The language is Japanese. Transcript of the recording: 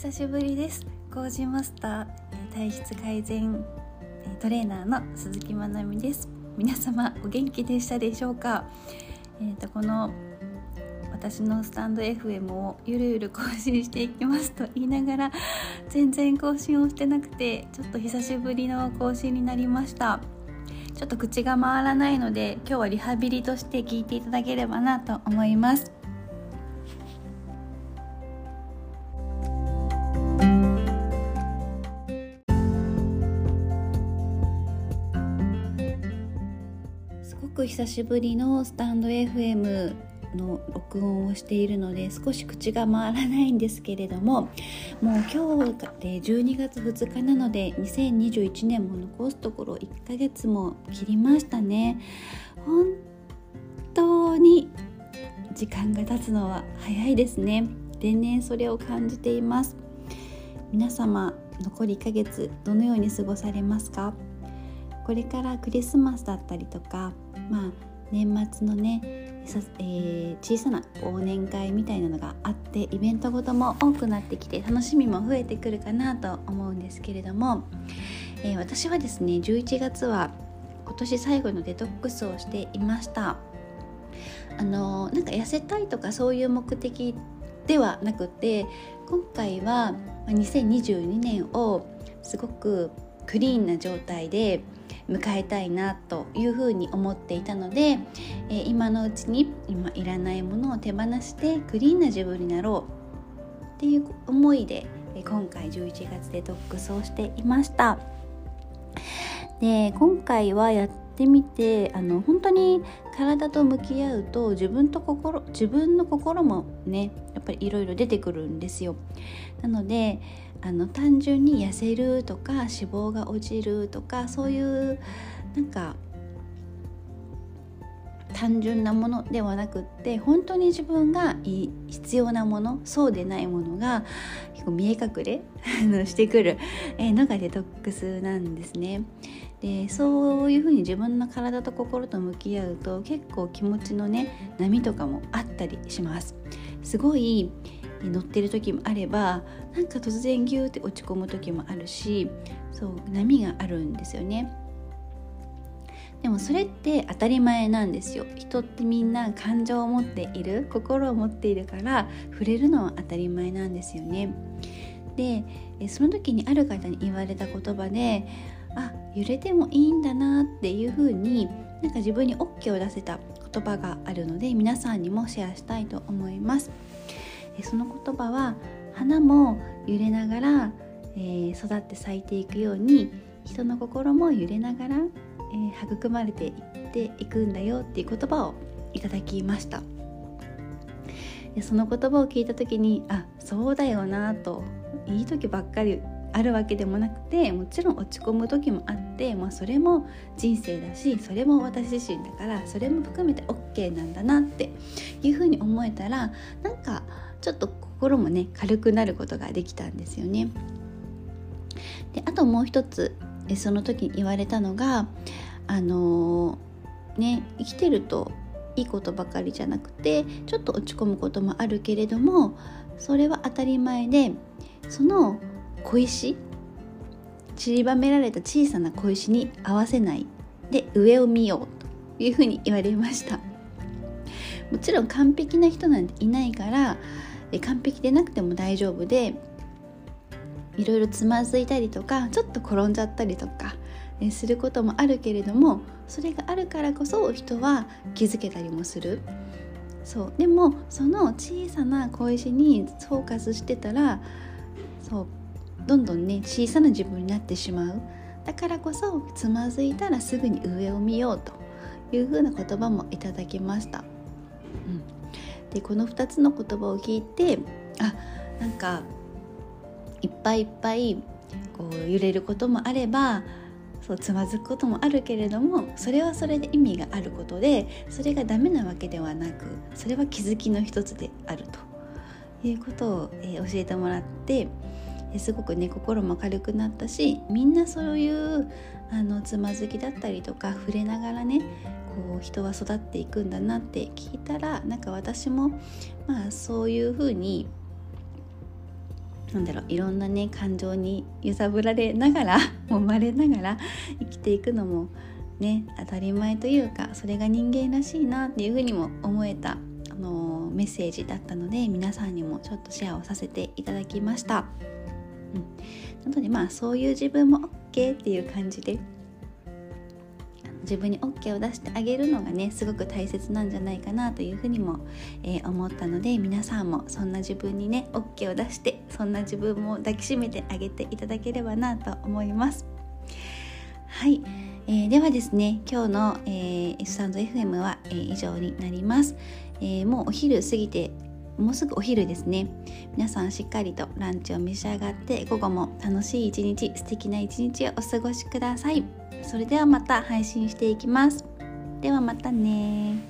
久しぶりです。コージマスター体質改善トレーナーの鈴木まなみです。皆様お元気でしたでしょうか？えーと、この私のスタンド FM をゆるゆる更新していきますと言いながら全然更新をしてなくてちょっと久しぶりの更新になりました。ちょっと口が回らないので今日はリハビリとして聞いていただければなと思います。く久しぶりのスタンド FM の録音をしているので少し口が回らないんですけれどももう今日で12月2日なので2021年も残すところ1ヶ月も切りましたね。本当に時間が経つのは早いですね。年々それを感じています。皆様残り1ヶ月どのように過ごされますか？これからクリスマスだったりとかまあ年末のね、えー、小さな忘年会みたいなのがあってイベントごとも多くなってきて楽しみも増えてくるかなと思うんですけれども、えー、私はですね11月は今年最後のデトックスをしていました。あのなんか痩せたいとかそういう目的ではなくて今回は2022年をすごくクリーンな状態で迎えたいなというふうに思っていたので、えー、今のうちに今いらないものを手放してクリーンな自分になろうっていう思いで、今回11月デトックスをしていました。で今回はやってみてあの本当に体と向き合うと自分と心自分の心もねやっぱりいろいろ出てくるんですよなのであの単純に痩せるとか脂肪が落ちるとかそういうなんか単純なものではなくって本当に自分が必要なものそうでないものが結構見え隠れしてくるのがデトックスなんですね。でそういうふうに自分の体と心と向き合うと結構気持ちのね波とかもあったりします。すごい乗ってる時もあればなんか突然ギューって落ち込む時もあるしそう波があるんですよね。でもそれって当たり前なんですよ。人ってみんな感情を持っている心を持っているから触れるのは当たり前なんですよね。でその時にある方に言われた言葉であ揺れてもいいんだなっていう風になんか自分に OK を出せた言葉があるので皆さんにもシェアしたいと思います。その言葉は花も揺れながら、えー、育って咲いていくように人の心も揺れながら、えー、育まれていっていくんだよっていう言葉をいただきました。でその言葉を聞いた時にあそうだよなといい時ばっかりあるわけでもなくてもちろん落ち込む時もあって、まあ、それも人生だしそれも私自身だからそれも含めて OK なんだなっていうふうに思えたらなんかちょっと心もね軽くなることができたんですよね。であともう一つその時に言われたのがあのー、ね生きてるといいことばかりじゃなくてちょっと落ち込むこともあるけれどもそれは当たり前でその小石？散りばめられた小さな小石に合わせないで上を見ようというふうに言われました。もちろん完璧な人なんていないから完璧でなくても大丈夫でいろいろつまずいたりとかちょっと転んじゃったりとかすることもあるけれどもそれがあるからこそ人は気づけたりもする。そう。でもその小さな小石にフォーカスしてたらそうどんどんね小さな自分になってしまうだからこそつまずいたらすぐに上を見ようというふうな言葉もいただきました。うんでこの2つの言葉を聞いてあなんかいっぱいいっぱいこう揺れることもあればそうつまずくこともあるけれどもそれはそれで意味があることでそれがダメなわけではなくそれは気づきの一つであるということを、えー、教えてもらってすごくね心も軽くなったしみんなそういうあのつまずきだったりとか触れながらねこう人は育っていくんだなって聞いたらなんか私もまあそういうふうになんだろういろんなね感情に揺さぶられながら 揉まれながら生きていくのもね当たり前というかそれが人間らしいなっていうふうにも思えた、あのメッセージだったので皆さんにもちょっとシェアをさせていただきました。うん、なのでまあそういう自分も OK っていう感じで自分に OK を出してあげるのがねすごく大切なんじゃないかなというふうにも、えー、思ったので皆さんもそんな自分にね OK を出してそんな自分も抱きしめてあげていただければなと思います。はい、えー、ではですね今日の、えー、S&FM は、えー、以上になります、え、もうお昼過ぎてもうすぐお昼ですね。皆さんしっかりとランチを召し上がって午後も楽しい一日素敵な一日をお過ごしください。それではまた配信していきます。ではまたね